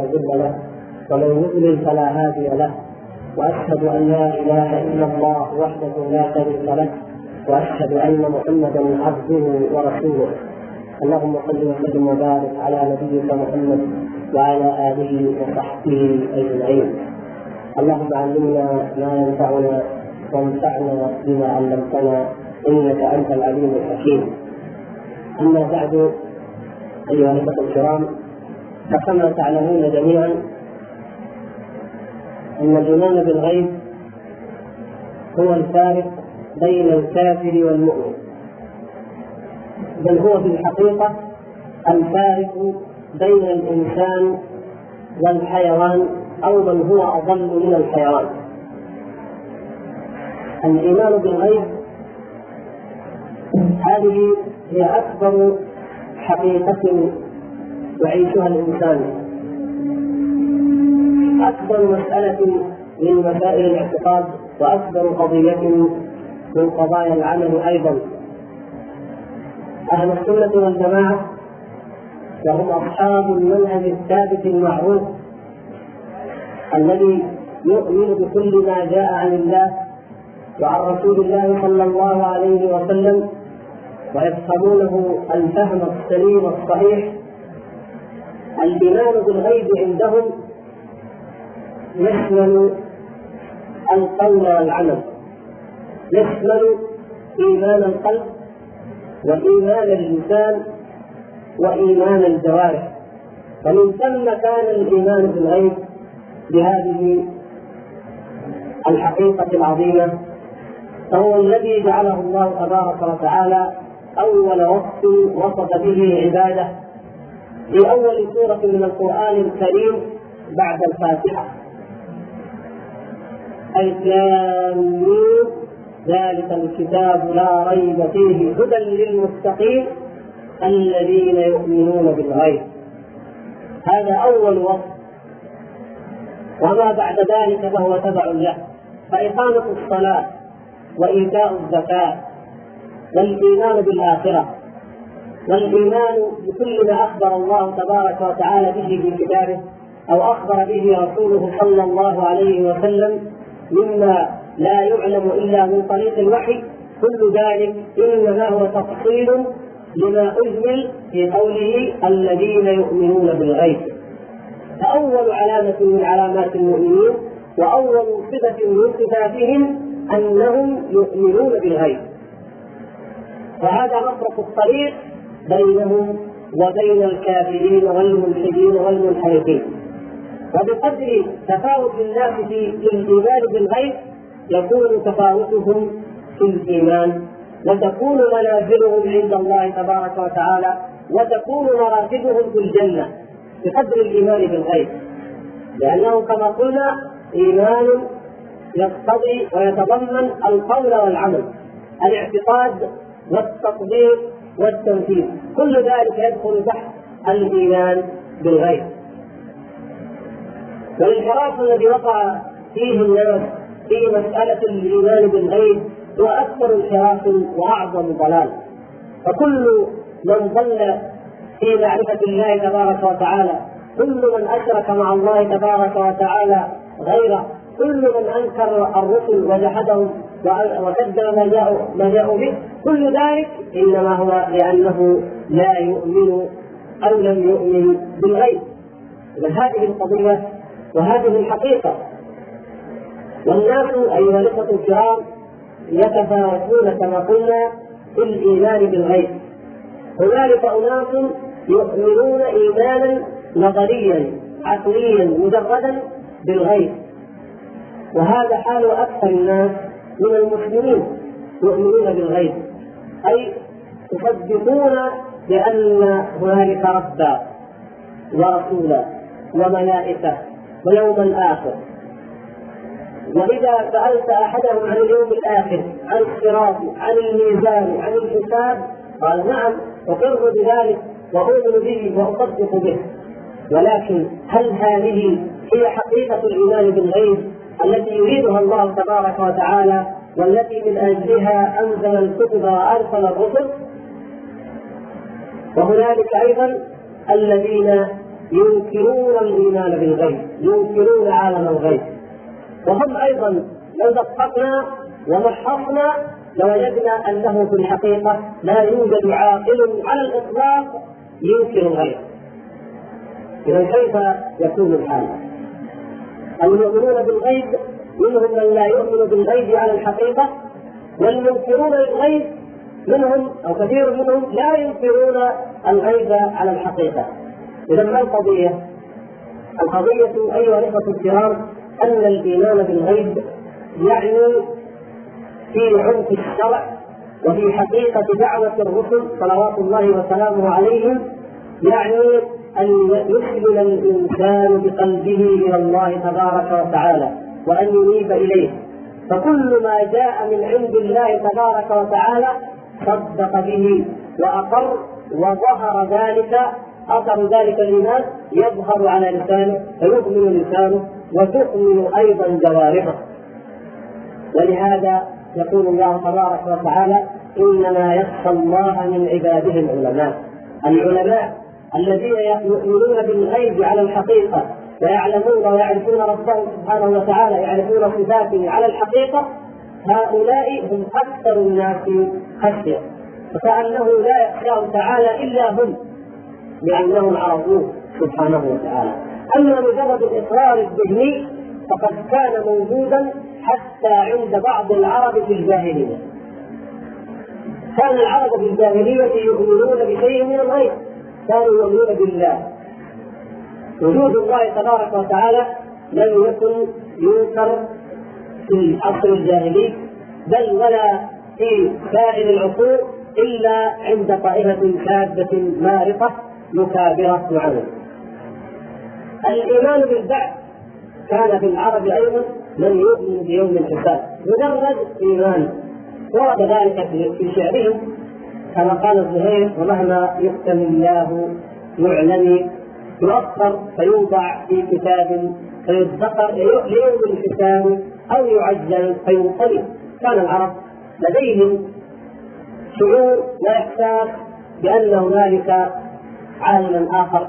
مضل له ومن يضلل فلا هادي له. وأشهد أن لا إله إلا الله وحده لا شريك له وأشهد أن محمدا عبده ورسوله. اللهم صل وسلم وبارك على نبيك محمد وعلى آله وصحبه أجمعين. اللهم علمنا ما ينفعنا وانفعنا بما علمتنا إنك أنت العليم الحكيم. أما بعد أيها الأخوة الكرام فكما تعلمون جميعا أن الإيمان بالغيب هو الفارق بين الكافر والمؤمن بل هو في الحقيقة الفارق بين الإنسان والحيوان أو من هو أضل من الحيوان. الإيمان بالغيب هذه هي أكبر حقيقة يعيشها الإنسان. أكبر مسألة من مسائل الاعتقاد وأكبر قضيه من قضايا العمل أيضا. أهل السنة والجماعة وهم أصحاب المنهج الثابت المعروف الذي يؤمن بكل ما جاء عن الله وعن رسول الله صلى الله عليه وسلم ويفهمونه الفهم السليم الصحيح الايمان بالغيب عندهم يشمل القول والعمل. يشمل إيمان القلب وإيمان اللسان وإيمان الجوارح. ومن ثم كان الإيمان بالغيب بهذه الحقيقة العظيمة فهو الذي جعله الله تبارك وتعالى أول وصف وصف به عباده في أول سورة من القرآن الكريم بعد الفاتحة. الم ذلك الكتاب لا ريب فيه. هدى للمتقين الذين يؤمنون بالغيب. هذا أول وصف. وما بعد ذلك فهو تبع له. فإقامة الصلاة وإيتاء الزكاة والإيمان بالآخرة. والإيمان بكل ما أخبر الله تبارك وتعالى به في كتابه أو أخبر به رسوله صلى الله عليه وسلم مما لا يعلم إلا من طريق الوحي. كل ذلك إنما هو تفصيل لما أجمل في قوله الذين يؤمنون بالغيب. فأول علامة من علامات المؤمنين وأول صفة من صفاتهم أنهم يؤمنون بالغيب. وهذا مفرق الطريق بينهم وبين الكافرين والملحدين والمنحرفين. وبقدر تفاوت الناس في الإيمان بالغيب يكون تفاوتهم في الإيمان وتكون منازلهم عند الله تبارك وتعالى وتكون مراتبهم في الجنة بقدر الإيمان بالغيب. لأنه كما قلنا إيمان يقتضي ويتضمن القول والعمل الاعتقاد والتطبيق والتنفيذ كل ذلك يدخل تحت الإيمان بالغيب. والانحراف الذي وقع فيه الناس في مسألة الإيمان بالغيب هو أكثر انحراف وأعظم ضلال فكل من ضل في معرفة الله تبارك وتعالى كل من أشرك مع الله تبارك وتعالى غيره كل من أنكر الرسل وجحدهم وكذب ما جاءوا ما جاءوا به كل ذلك إنما هو لأنه لا يؤمن أو لم يؤمن بالغيب. إذا هذه القضية وهذه الحقيقة والناس أيها الإخوة الكرام يتفاوتون كما قلنا في الإيمان بالغيب. هنالك أناس يؤمنون إيمانا نظريا عقليا مجردا بالغيب. وهذا حال أكثر الناس من المسلمين يؤمنون بالغيب. أي يصدقون بأن هنالك ربا ورسولا وملائكة ويوما اخر وإذا سألت أحدهم عن اليوم الآخر عن الصراط عن الميزان عن الحساب قال نعم أقر بذلك وأؤمن به وأصدق به. ولكن هل هذه هي حقيقة الإيمان بالغيب؟ التي يريدها الله تبارك وتعالى والتي من أجلها أنزل الكتب وأرسل الرسل. وهنالك أيضا الذين ينكرون الإيمان بالغيب ينكرون عالم الغيب. وهم أيضا لو دققنا ومحصنا لوجدنا أنه في الحقيقة لا يوجد عاقل على الإطلاق ينكر الغيب. اذا كيف يكون الحال؟ المؤمنون بالغيب منهم من لا يؤمن بالغيب على الحقيقة والمنكرون للغيب منهم أو كثير منهم لا ينكرون الغيب على الحقيقة اذا ما القضية؟ القضية أيها الإخوة الكرام أن الإيمان بالغيب يعني في عمق الشرع وفي حقيقة دعوة الرسل صلوات الله وسلامه عليهم يعني أن يسلم الإنسان بقلبه إلى الله تبارك وتعالى وأن ينيب إليه. فكل ما جاء من عند الله تبارك وتعالى صدق به وأقر وظهر ذلك أثر ذلك الإيمان يظهر على لسانه فيؤمن لسانه وتؤمن أيضا جوارحه. ولهذا يقول الله تبارك وتعالى إنما يخشى الله من عباده العلماء. العلماء الذين يؤمنون بالغيب على الحقيقة ويعلمون ويعرفون ربهم سبحانه وتعالى يعرفون صفاته على الحقيقة هؤلاء هم أكثر الناس خشية. وكانه لا يخشاه تعالى إلا هم لأنهم عرفوه سبحانه وتعالى. أما مجرد الإقرار الذهني فقد كان موجودا حتى عند بعض العرب في الجاهلية. كان العرب في الجاهلية يؤمنون بشيء من الغيب. كانوا يؤمنون بالله وجود الله تبارك وتعالى لم يكن ينكر في العصر الجاهلي بل ولا في سائر العصور إلا عند طائفة شاذه مارقة مكابرة عنه. الإيمان بالبعث كان في العرب أيضا من يؤمن بيوم الحساب مجرد إيمان ورد ذلك في شعرهم كما قال الزهير ومهما يختم الله يعلم يؤخر فيوضع في كتاب فيدخر ليوم الحساب أو يعجل فينقلب. كان العرب لديهم شعور واحساس بأن هنالك عالما آخر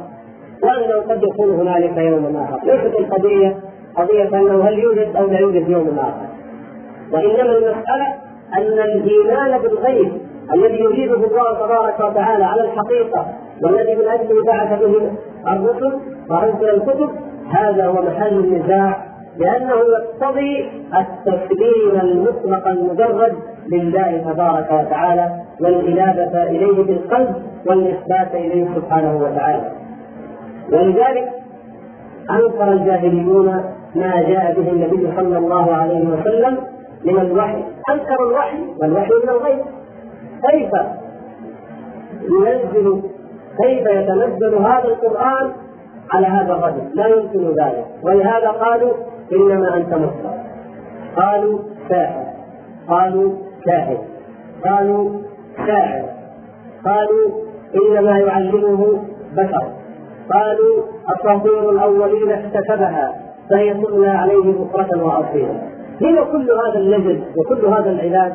وانه قد يكون هنالك يوم آخر. ليست القضية قضية أنه هل يوجد أو لا يوجد يوم آخر. وإنما المسألة أن الإيمان بالغيب الذي يريده الله تبارك وتعالى على الحقيقة والذي من اجله بعث به الرسل وانزل الكتب هذا هو محل النزاع لأنه يقتضي التسليم المطلق المجرد لله تبارك وتعالى والإنابة إليه بالقلب والإثبات إليه سبحانه وتعالى. ولذلك أنكر الجاهليون ما جاء به النبي صلى الله عليه وسلم من الوحي. انكروا الوحي والوحي من الغيب. كيف ينزل كيف يتنزل هذا القرآن على هذا الرجل؟ لا يمكن ذلك. ولهذا قالوا إنما أنت مفتر قالوا ساحر. قالوا كاهن. قالوا شاعر. قالوا إنما يعلمه بشر. قالوا أساطير الأولين اكتسبها فهي تملى عليه بكرة وأصيلا. هنا كل هذا النجد وكل هذا العلاج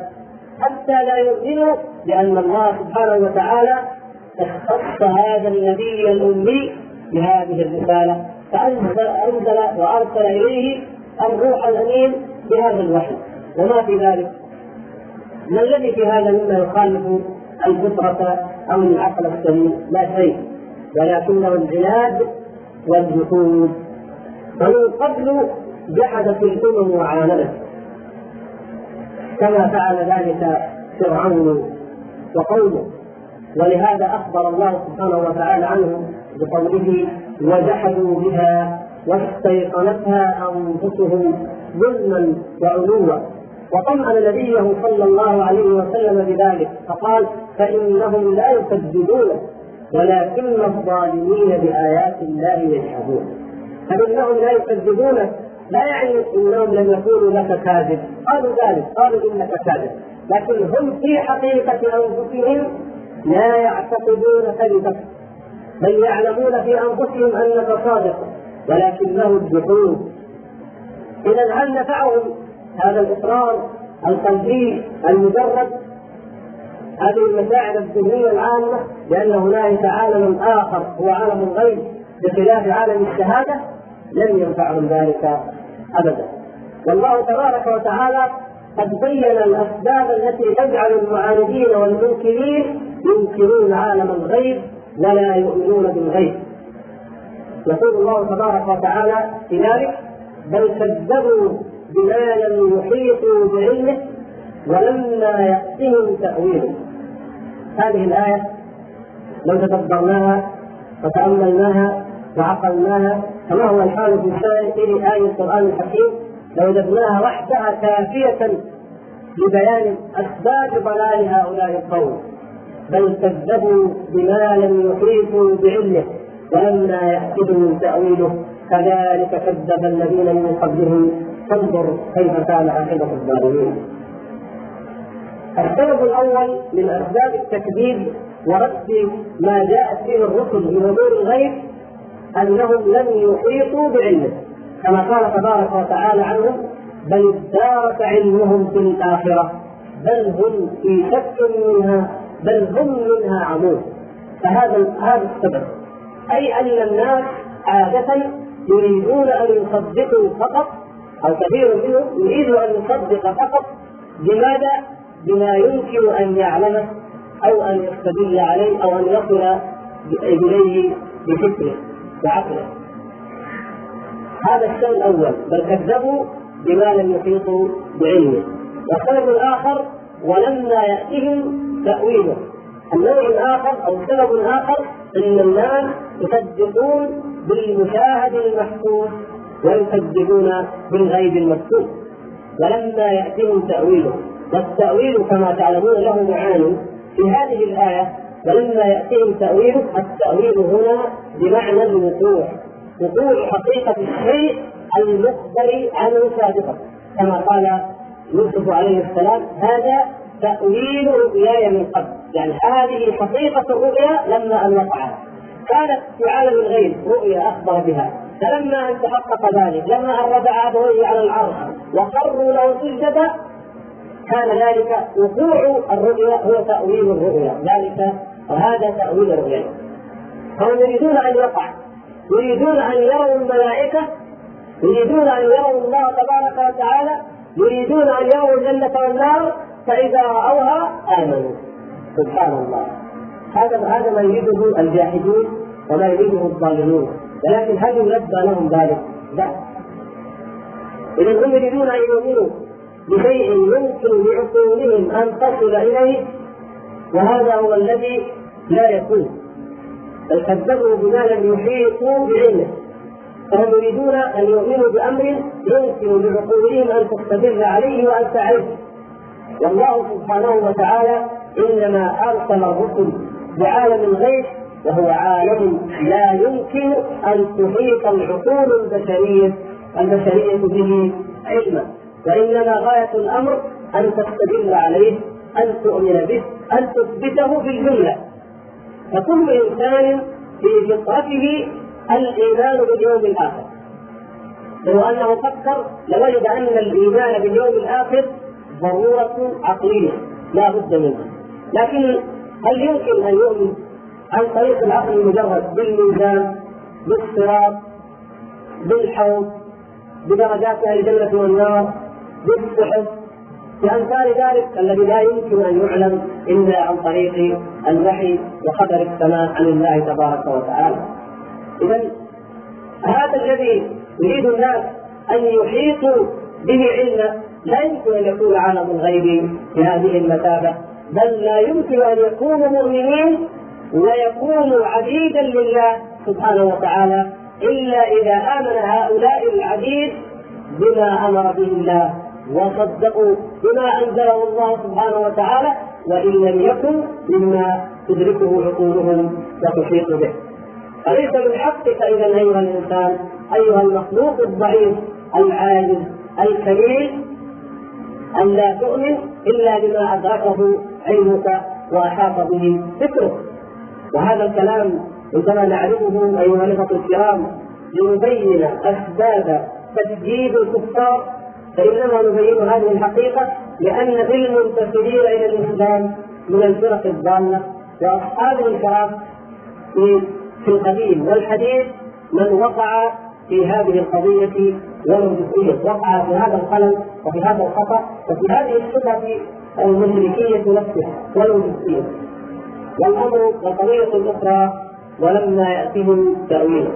حتى لا يؤمنوا بأن الله سبحانه وتعالى اختص هذا النبي الأمي بهذه الرسالة فأنزل أنزل وأرسل إليه الروح الأمين بهذا الوحي. وما في ذلك؟ ما الذي في هذا مما يخالف الفطرة أو العقل السليم؟ لا شيء ولكنه العناد والجحود. فمن قبل جحدت الأمم وعاندت كما فعل ذلك فرعون وقومه. ولهذا أخبر الله سبحانه وتعالى عنه بقوله وجحدوا بها واستيقنتها أنفسهم ظلما وعلوا. وطمأن نبيه صلى الله عليه وسلم بذلك فقال فإنهم لا يكذبونه ولكن الظالمين بآيات الله يجحدون. فإنهم لا يكذبونه لا يعني إنهم لم يقولوا لك كاذب. قالوا ذلك. قالوا إنك كاذب. لكن هم في حقيقة أنفسهم لا يعتقدون كذبك. بل يعلمون في أنفسهم أنك صادق. ولكنه الجحود. إذا هل نفعهم هذا الإقرار القلبي المجرد؟ هذه المشاعر الذهنية العامة لأن هنالك عالم آخر هو عالم الغيب بخلاف عالم الشهادة؟ لم ينفعهم ذلك. أبدا. والله تبارك وتعالى قد بين الأسباب التي تجعل المعاندين والمنكرين ينكرون عالم الغيب ولا يؤمنون بالغيب. يقول الله تبارك وتعالى في ذلك بل كذبوا بما لم يحيطوا بعلمه ولما يأتهم تأويله. هذه الآية لو تدبرناها وتأملناها وعقلناها كما هو الحال في سائر آية القرآن الحكيم لوجدناها وحدها كافية لبيان أسباب ضلال هؤلاء القوم بل كذبوا بما لم يحيطوا بعلمه ولما يأتهم تأويله كذلك كذب الذين من قبلهم فانظر كيف كان عاقبة الظالمين. السبب الأول من أسباب التكذيب ورد ما جاءت به الرسل امور الغيب أنهم لم يحيطوا بعلمه كما قال تبارك وتعالى عنهم بل ادارك علمهم في الآخرة بل هم في شك منها بل هم منها عمود. فهذا هذا السبب. أي أن الناس عادة يريدون أن يصدقوا فقط أو كثير منهم يريد أن يصدق فقط بماذا؟ بما يمكن أن يعلمه أو أن يستدل عليه أو أن يصل إليه بفكره وعقله هذا الشيء الأول. بل كذبوا بما لم يحيطوا بعلمه. والسبب الآخر ولما ياتهم تأويله. النوع الآخر أو السبب الآخر إن الناس يصدقون بالمشاهد المحسوس ويكذبون بالغيب المكتوب. ولما ياتهم تأويله. والتأويل كما تعلمون له معاني. في هذه الآية ولما يأتيهم تأويله التأويل هنا بمعنى الوقوع. وقوع حقيقة الشيء المخبر عنه سابقا كما قال يوسف عليه السلام هذا تأويل رؤياي من قبل. يعني هذه حقيقة الرؤيا لما أن وقعت كانت في عالم الغيب رؤيا أخبر بها. فلما أن تحقق ذلك لما أن رفع أبويه على العرش وقروا له سجدا كان ذلك وقوع الرؤيا هو تأويل الرؤيا. ذلك وهذا تأويل الرؤيا فهم يريدون أن يقع. يريدون أن يروا الملائكة. يريدون أن يروا الله تبارك وتعالى. يريدون أن يروا الجنة والنار. فإذا رأوها آمنوا. سبحان الله. هذا هذا ما يريده الجاحدون وما يريده الظالمون. ولكن هل يلبى لهم ذلك؟ لا. إذا هم يريدون أن يؤمنوا بشيء يمكن لعقولهم أن تصل إليه. وهذا هو الذي لا يكون. بل كذبوا بما لم يحيطوا بعلمه. فهم يريدون أن يؤمنوا بأمر يمكن لعقولهم أن تستدل عليه وأن تعرفه والله سبحانه وتعالى إنما أرسل الرسل بعالم الغيب وهو عالم لا يمكن أن تحيط العقول البشرية البشرية به علما. وإنما غاية الأمر أن تستدل عليه أن تؤمن به أن تثبته بالجمله فكل إنسان في فطرته الإيمان باليوم الآخر. لو أنه فكر لوجد أن الإيمان باليوم الآخر ضرورة عقلية لا بد منها. لكن هل يمكن أن يؤمن عن طريق العقل المجرد بالميزان بالصراط بالحوض بدرجات أهل الجنة والنار بالصحف وامثال ذلك الذي لا يمكن أن يعلم إلا عن طريق الوحي وخبر السماء عن الله تبارك وتعالى. اذا هذا الذي يريد الناس أن يحيطوا به علما لا يمكن أن يكون عالم الغيب بهذه المثابة بل لا يمكن أن يكونوا مؤمنين ويكونوا عبيدا لله سبحانه وتعالى إلا إذا آمن هؤلاء العبيد بما أمر به الله وصدقوا بما أنزله الله سبحانه وتعالى وإن لم يكن مما تدركه عقولهم وتحيط به. أليس من حقك إذا أيها الإنسان أيها المخلوق الضعيف العاجز الكبير أن لا تؤمن إلا بما أدركه علمك وأحاط به فكرك وهذا الكلام عندما نعرفه أيها الأخوة الكرام لنبين أسباب تسديد الكفار فإنما نبين هذه الحقيقة لأن في المنتسبين إلى الإسلام من الفرق الضالة وأصحاب الانحراف في في القديم والحديث من وقع في هذه القضية ولو جزئيا وقع في هذا الخلل وفي هذا الخطأ وفي هذه الشبهة المشركية نفسها ولو جزئيا والأمر وقضية أخرى ولما يأتهم تأويل.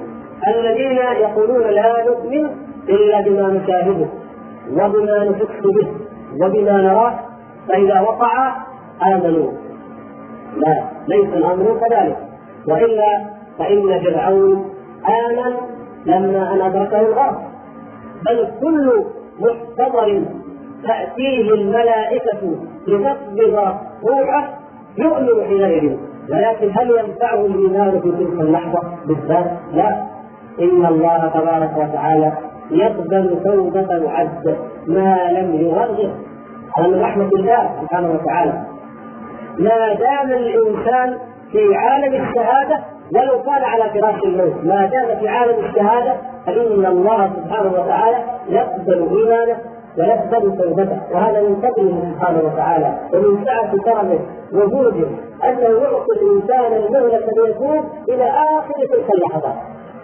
الذين يقولون لا نؤمن إلا بما نشاهده. وبما نحس به وبما نراه فإذا وقع آمنوا. لا ليس الأمر كذلك. وإلا فإن فرعون آمن لما أن أدركه الغرب بل كل محتضر تأتيه الملائكة لتقبض روحه يؤمن حينئذ. ولكن هل ينفعه الايمان في تلك اللحظة بالذات؟ لا. إن الله تبارك وتعالى يقبل توبه العبد ما لم يغرغر. هذا من رحمة الله سبحانه وتعالى ما دام الإنسان في عالم الشهادة ولو كان على فراش الموت ما دام في عالم الشهادة فإن الله سبحانه وتعالى يقبل إيمانه ويقبل توبته. وهذا من فضله سبحانه وتعالى ومن سعه كرمه وجوده أنه يعطي الإنسان المهلة ليتوب إلى آخر تلك اللحظات.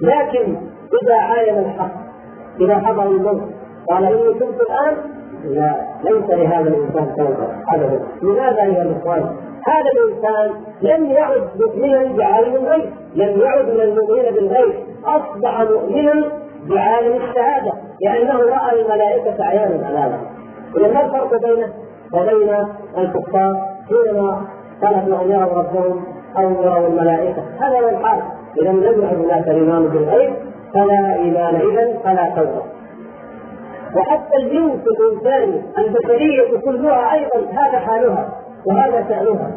لكن إذا عاين الحق إذا حضر الموت. قال إني تبت الان لا ليس لهذا الإنسان توبة ابدا لماذا أيها الإخوان؟ هذا الإنسان لم يعد مؤمنا بعالم الغيب لم يعد من المؤمنين بالغيب. أصبح مؤمنا بعالم الشهادة لأنه رأى الملائكة عيانا أمامه. إذا ما الفرق بينه؟ وبين الكفار حينما طلبوا ان يروا ربهم أو يروا الملائكة. هذا هو الحال. إذا لم يعد هناك الايمان بالغيب فلا إيمان اذا فلا توبه وحتى الجنس الانساني البشرية كلها أيضا هذا حالها وهذا شأنها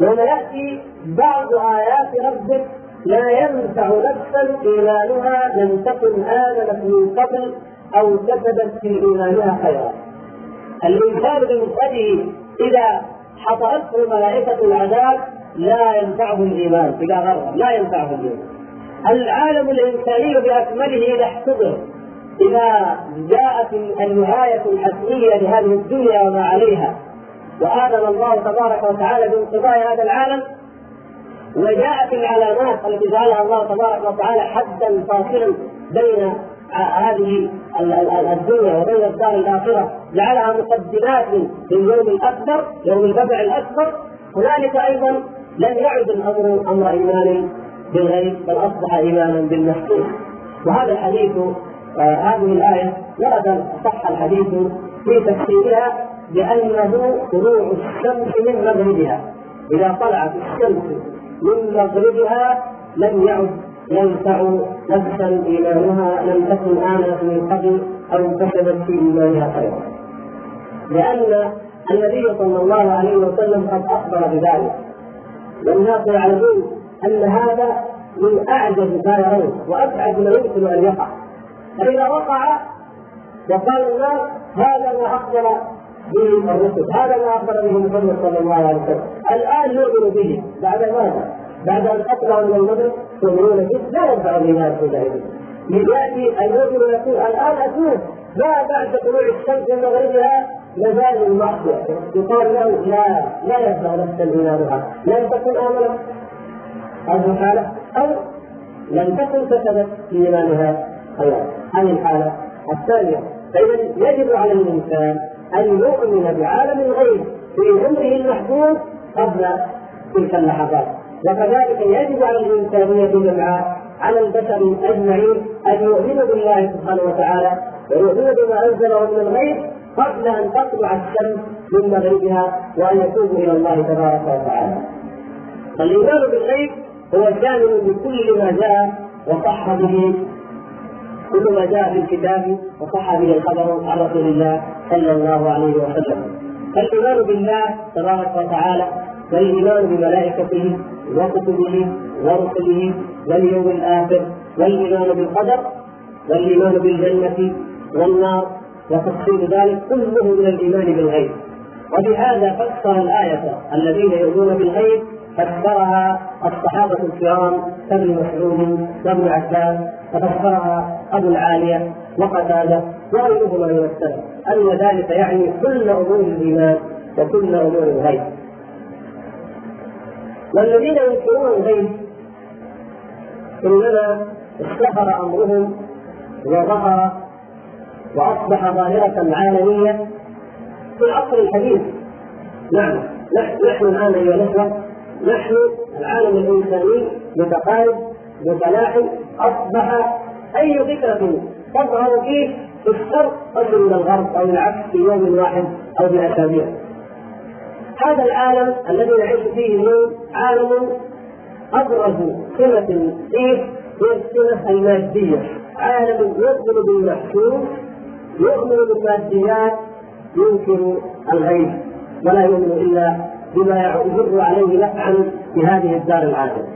يوم يأتي بعض آيات ربك لا ينفع نفسا إيمانها لم تكن آمنت من قبل أو كسبت في إيمانها خيرا. الإنسان بمفرده إذا حضرته ملائكة العذاب لا ينفعه الإيمان إذا غرر لا ينفعه الإيمان. العالم الإنساني بأكمله اذا احتضر إذا جاءت النهاية الحتميه لهذه الدنيا وما عليها. وآذن الله تبارك وتعالى بانقضاء هذا العالم. وجاءت العلامات التي جعلها الله تبارك وتعالى حدا فاصلا بين هذه الدنيا وبين الدار الآخرة. جعلها مقدمات لليوم الأكبر يوم الفزع الأكبر. هنالك أيضا لم يعد الأمر أمر إيمان. بالغيب بل أصبح إيمانا بالمحسوس وهذا الحديث آه هذه الآية ورد صح الحديث في تفسيرها بأنه طلوع الشمس من مغربها. إذا طلعت الشمس من مغربها لم يعد ينفع نفسا إيمانها لم تكن آمنت من قبل أو كسبت في ايمانها خيرا. لأن النبي صلى الله عليه وسلم قد أخبر بذلك. والناس يعلمون أن هذا من اعجب ما يرون وأبعد ما يمكن أن يقع. فإذا وقع وقال الناس هذا ما أخبر به الرسل هذا ما أخبر به محمد صلى الله عليه وسلم. الآن نؤمن به. بعد ماذا؟ بعد أن اطلعوا من المغرب تؤمنون به. لا ينفع الإيمان حينئذ ياتي المؤمن يقول الآن اتوب ما بعد طلوع الشمس من مغربها مازال المعصية. يقال له لا لا ينفع نفسا إيمانها. لم تكن امنت هذه الحاله أو لم تكن كسبت في إيمانها خيرا. هذه الحالة الثانية. فإذا يجب على الإنسان أن يؤمن بعالم الغيب في عمره المحدود قبل تلك اللحظات. وكذلك يجب على الانسانيه جمعاء على البشر أجمعين أن يؤمنوا بالله سبحانه وتعالى ويؤمنوا بما أنزله من الغيب قبل أن تطلع الشمس من مغربها وأن يتوبوا إلى الله تبارك وتعالى. الايمان بالغيب هو شامل لكل ما جاء وصح به كل ما جاء في الكتاب وصح به الخبر عن رسول الله صلى الله عليه وسلم. فالإيمان بالله تبارك وتعالى والإيمان بملائكته وكتبه ورسله واليوم الآخر والإيمان بالقدر والإيمان بالجنة والنار وتفصيل ذلك كله من الإيمان بالغيب. وبهذا فسر الآية الذين يؤمنون بالغيب فسرها الصحابة الكرام كابن مسعود وابن عباس وفسرها أبو العالية وقتادة وغيرهما من السلف. أن ذلك يعني كل أمور الإيمان وكل أمور الغيب. والذين ينكرون الغيب إنما اشتهر أمرهم وظهر وأصبح ظاهرة عالمية في العصر الحديث. نعم نحن الآن أيها الأخوة نحن العالم الإنساني متقارب متلاحم أصبح أي فكرة تظهر فيه في الشرق تصل إلى الغرب أو العكس في يوم واحد أو باسابيع هذا العالم الذي نعيش فيه اليوم عالم أبرز سمه فيه هي السمه المادية. عالم يؤمن بالمحسوس يؤمن بالماديات ينكر الغيب ولا يؤمن إلا بما يجر عليه نفعا في هذه الدار العاجله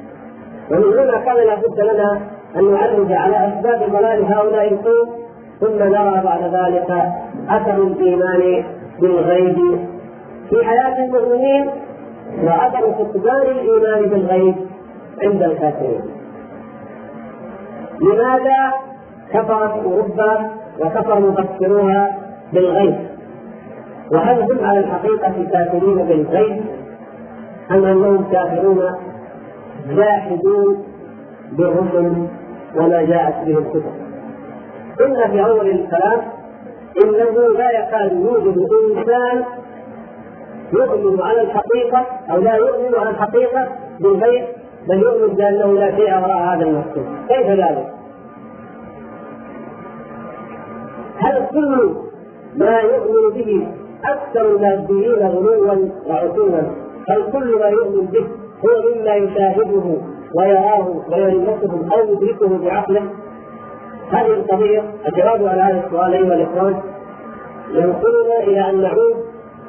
ومن هنا كان لابد لنا أن نعرج على أسباب ضلال هؤلاء القوم ثم نرى بعد ذلك أثر الإيمان بالغيب في حياة المؤمنين وأثر فقدان الإيمان بالغيب عند الكافرين. لماذا كفرت أوروبا وكفر مفسروها بالغيب؟ وهل هم على الحقيقة كافرين بالغيب ام انهم كافرون جاحدون بالرسل وما جاءت به الكتب قلنا في اول الكلام إنه لا يكاد يوجد إنسان يؤمن على الحقيقة أو لا يؤمن على الحقيقة بالغيب بل يؤمن بأنه لا شيء وراء هذا المكتوب كيف ذلك؟ هل كل ما يؤمن به أكثر الماديين غلوا وعتوا هل كل ما يؤمن به هو مما يشاهده ويراه ويلمسه أو يدركه بعقله. هذه القضية الجواب على هذا السؤال أيها الإخوان. ينقلنا إلى أن نعود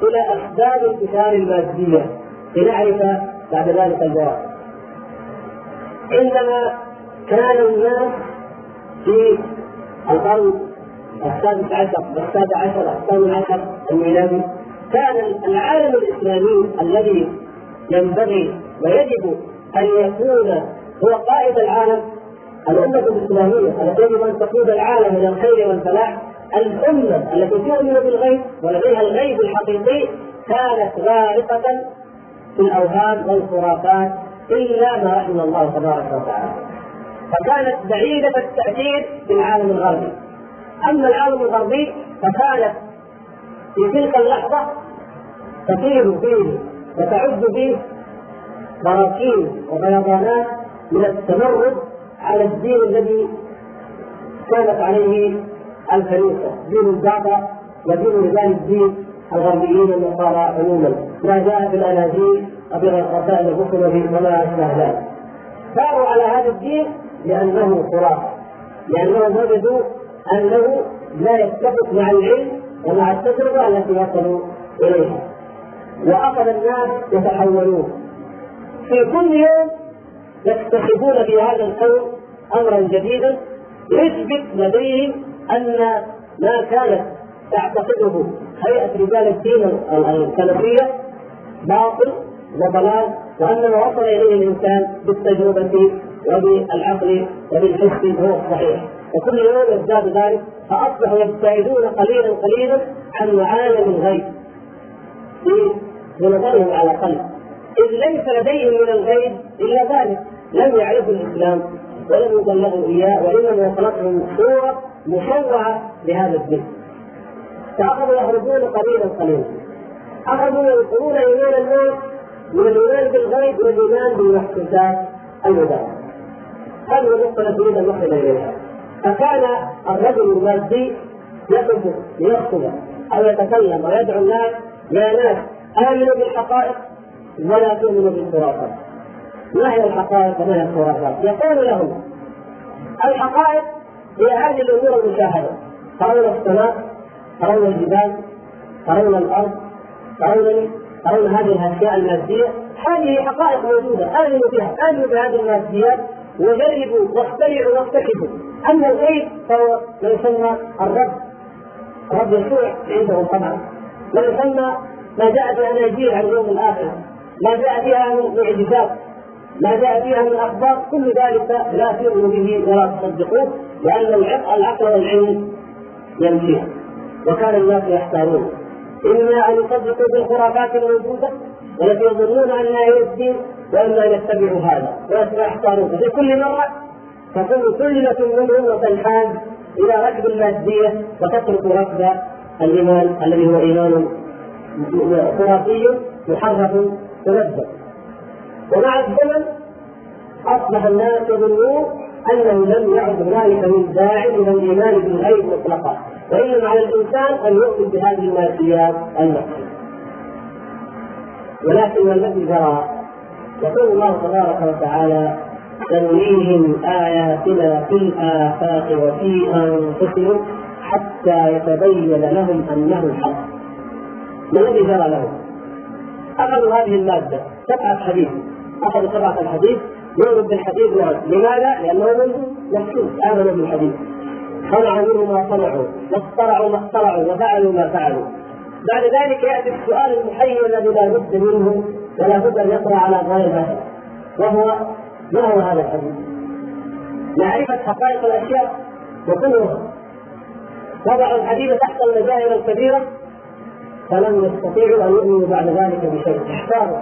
إلى اسباب انتشار المادية لنعرف بعد ذلك الجواب. عندما كان الناس في القرن السادس عشر والسابع عشر الثامن عشر الميلادي كان العالم الإسلامي الذي ينبغي ويجب أن يكون هو قائد العالم الأمة الإسلامية التي يجب أن تقود العالم إلى الخير والفلاح الأمة التي تؤمن بالغيب ولديها الغيب الحقيقي كانت غارقة في الأوهام والخرافات إلا ما رحم الله تبارك وتعالى. فكانت بعيدة التأثير في العالم الغربي. أما العالم الغربي فكانت في تلك اللحظة تطير فيه وتعد فيه براكين وفيضانات من التمرد على الدين الذي كانت عليه الكنيسه دين البابا ودين رجال الدين الغربيين النصارى عموما ما جاء في الاناجيل وفي الرسائل الرسل وما اشبه ذلك صاروا على هذا الدين لأنه خرافة لأنهم وجدوا أنه لا يتفق مع العلم ومع التجربة التي وصلوا إليها. وأخذ الناس يتحولون. في كل يوم يكتشفون في هذا الكون أمرا جديدا يثبت لديهم أن ما كانت تعتقده هيئة رجال الدين السلفية باطل وضلال وان ما وصل إليه الإنسان بالتجربة وبالعقل وبالحس هو الصحيح وكل يوم يزداد ذلك فأصبحوا يبتعدون قليلا قليلا عن معالم الغيب. في نظرهم على قلب. إذ ليس لديهم من الغيب إلا ذلك. لم يعرفوا الإسلام ولم يبلغوا إياه وإنما وصلتهم صورة مشوهه لهذا الدين. فأخذوا يهربون قليلا قليلا. أخذوا ينقلون ايمان الناس من الإيمان بالغيب إلى الايمان بالمحسوسات المدارة هذه النقطه التي نريد ان نصل إليها. فكان الرجل المادي يقف ليخطب أو يتكلم ويدعو الناس يا ناس آمنوا بالحقائق ولا تؤمنوا بالخرافات. ما هي الحقائق وما هي الخرافات؟ يقول لهم الحقائق هي هذه الأمور المشاهدة. ترون السماء ترون الجبال ترون الأرض ترون ترون هذه الأشياء المادية. هذه حقائق موجودة آمنوا بها آمنوا بهذه الماديات وجربوا واخترعوا واكتشفوا. أما الغيب فهو ما يسمى الرب. رب يسوع عندهم طبعا. ما يسمى ما جاء في الأناجيل عن اليوم الآخر ما جاء فيها من معجزات. ما جاء فيها من أخبار. كل ذلك لا تؤمنوا به ولا تصدقوه لأن العقل والعلم يمشيها وكان الناس يحتارون. إما أن يصدقوا بالخرافات الموجودة والتي يظنون أنها هي الدين وإما ان يتبعوا هذا. ويحتارون في كل مرة تكون كلمة منهم وتنحاز إلى ركب المادية وتترك ركب الإيمان الذي هو إيمان خرافي محرف منبه ومع الزمن أصبح الناس يظنون أنه لم يعد هنالك من داعي إلى الإيمان بالغيب مطلقا وإنما على الإنسان أن يؤمن بهذه الماديات المحسوسة ولكن الذي جرى يقول الله تبارك وتعالى سنريهم آياتنا في الآفاق وفي أنفسهم حتى يتبين لهم أنه الحق. ما الذي جرى لهم؟ أخذوا هذه المادة سبعة حديث أخذوا سبعة الحديث يؤمن بالحديث نعم لماذا؟ لأنه منه محسوس آمنوا بالحديث صنعوا منه ما صنعوا واخترعوا ما اخترعوا وفعلوا ما فعلوا بعد ذلك يأتي السؤال المحير الذي لا بد منه ولا بد أن يقرأ على غير وهو ما هو هذا الحديث؟ معرفة حقائق الأشياء وكلها وضعوا الحديث تحت المجاهر الكبيرة فلم يستطيعوا أن يؤمنوا بعد ذلك بشيء احتاروا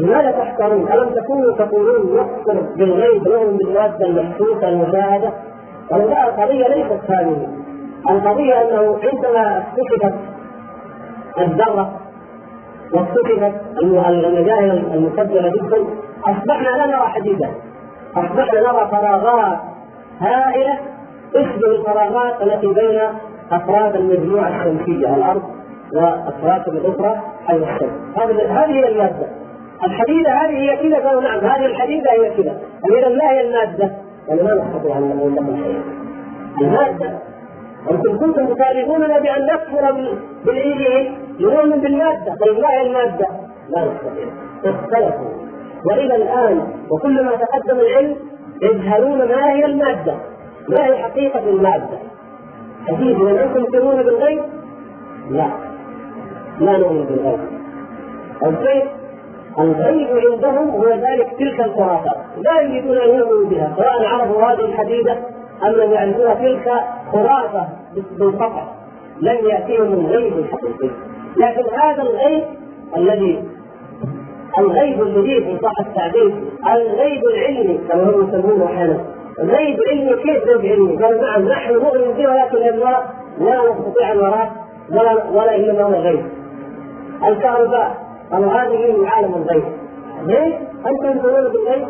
لماذا تحتارون؟ ألم تكونوا تقولون نكفر بالغيب نؤمن بالمادة المحسوسة المشاهدة؟ لا القضية ليست هذه القضية أنه عندما اكتشفت الذرة واكتشفت المجاهر المفجرة جدا أصبحنا لا نرى حديدا أصبحنا نرى فراغات هائلة تشبه الفراغات التي بين أفراد المجموعة الشمسية الأرض والكواكب الأخرى حول الشمس. هذه هذه المادة. الحديدة هذه هي كذا قالوا نعم هذه الحديدة هي كذا. إذا ما هي المادة؟ يعني ما نستطيع أن نقول لكم شيئا المادة. أنتم كنتم تطالبوننا بأن نكفر بالإنجيل نؤمن بالمادة. طيب ما هي المادة؟ لا نستطيع. اختلفوا. وإلى الآن وكلما تقدم العلم يجهلون ما هي المادة. ما هي حقيقة المادة؟ حديث هل أنتم تؤمنون بالغيب؟ لا. لا نؤمن بالغيب. الغيب الغيب عندهم هو ذلك تلك الخرافات لا يريدون أن يؤمنوا بها سواء عرفوا هذه الحديده أم لم يعرفوها تلك خرافه بالقطع. لم يأتيهم الغيب الحقيقي. لكن هذا الغيب الذي الغيب الجديد ان صح التعبير الغيب العلمي كما هم يسمونه أحيانا غيب علمي كيف غيب علمي؟ قالوا نعم نحن نؤمن به ولكن لا لا نستطيع أن نراه ولا ولا انما هو غيب الكهرباء قالوا هذه من عالم الغيب ليش؟ أنتم تقولون بالغيب؟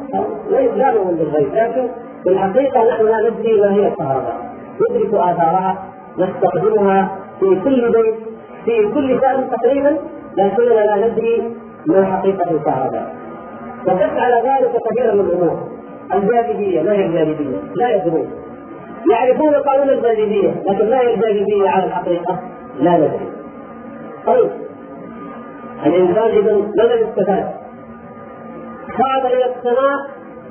ليس لا نؤمن بالغيب لكن في الحقيقة نحن لا ندري ما هي الكهرباء ندرك آثارها نستخدمها في كل بيت في كل شأن تقريبا لكننا لا ندري ما الكهرباء وقس على ذلك كثيرا من الأمور الجاذبيه ما هي الجاذبيه؟ لا يدرون يعرفون قانون الجاذبيه لكن ما هي الجاذبيه على الحقيقة؟ لا ندري طيب الإنسان إذا ماذا يستفاد؟ صعد إلى السماء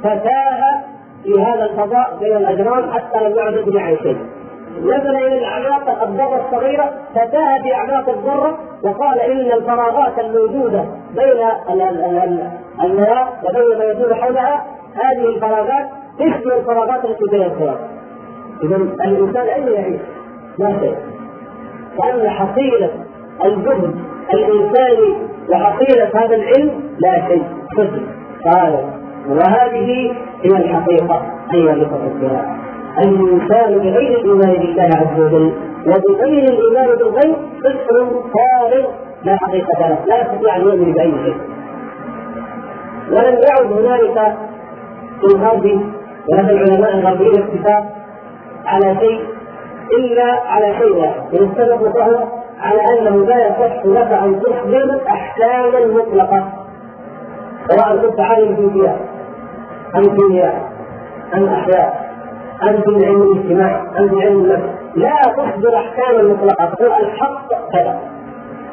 فتاه في هذا الفضاء بين الأجرام حتى لم يعد يدري عن شيء. نزل إلى الاعماق الذره الصغيرة فتاه في اعماق الذره وقال إن الفراغات الموجودة بين النواه وبين ما يدور حولها هذه الفراغات تشبه الفراغات التي بين الكواكب. اذا الإنسان أين يعيش؟ لا شيء. لأن حصيلة الجهد الإنساني وحصيلة هذا العلم لا شيء صفر قال وهذه هي الحقيقة أيها الإخوة الكرام الانسان بغير الإيمان بالله عز وجل وبغير الإيمان بالغيب صفر فارغ لا حقيقة له لا يستطيع أن يؤمن باي شيء ولم يعد هنالك في الغرب ولدى العلماء الغربيين اتفاق على شيء إلا على شيء واحد والسبب وهو على أنه لا يصح لك أن تخبر احكاما مطلقه سواء كنت عالم فيزياء أم كيمياء أم أحياء. ام في علم الاجتماع ام في علم النفس لا تخبر أحكاما مطلقة. تقول الحق كذا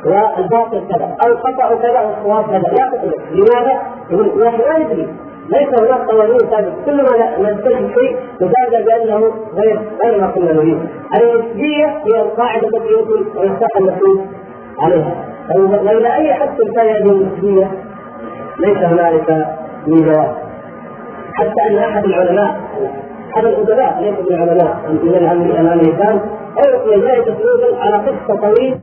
والباطل كذا الخطأ كذا والصواب كذا. لا تخبر لماذا؟ يقول نحن لا ندري ليس هناك قوانين ثابتة. كل ما نكتشف شيء نفاجأ بأنه غير غير ما كنا نريد. النسبيه هي القاعدة التي يمكن أن يفتح النفوس عليها. وإلى أي حد كان هذه النسبيه ليس هنالك من جواب. حتى أن أحد العلماء احد الأدباء ليس من العلماء من الامريكان اعطي جائزه نوبل على قصة طويل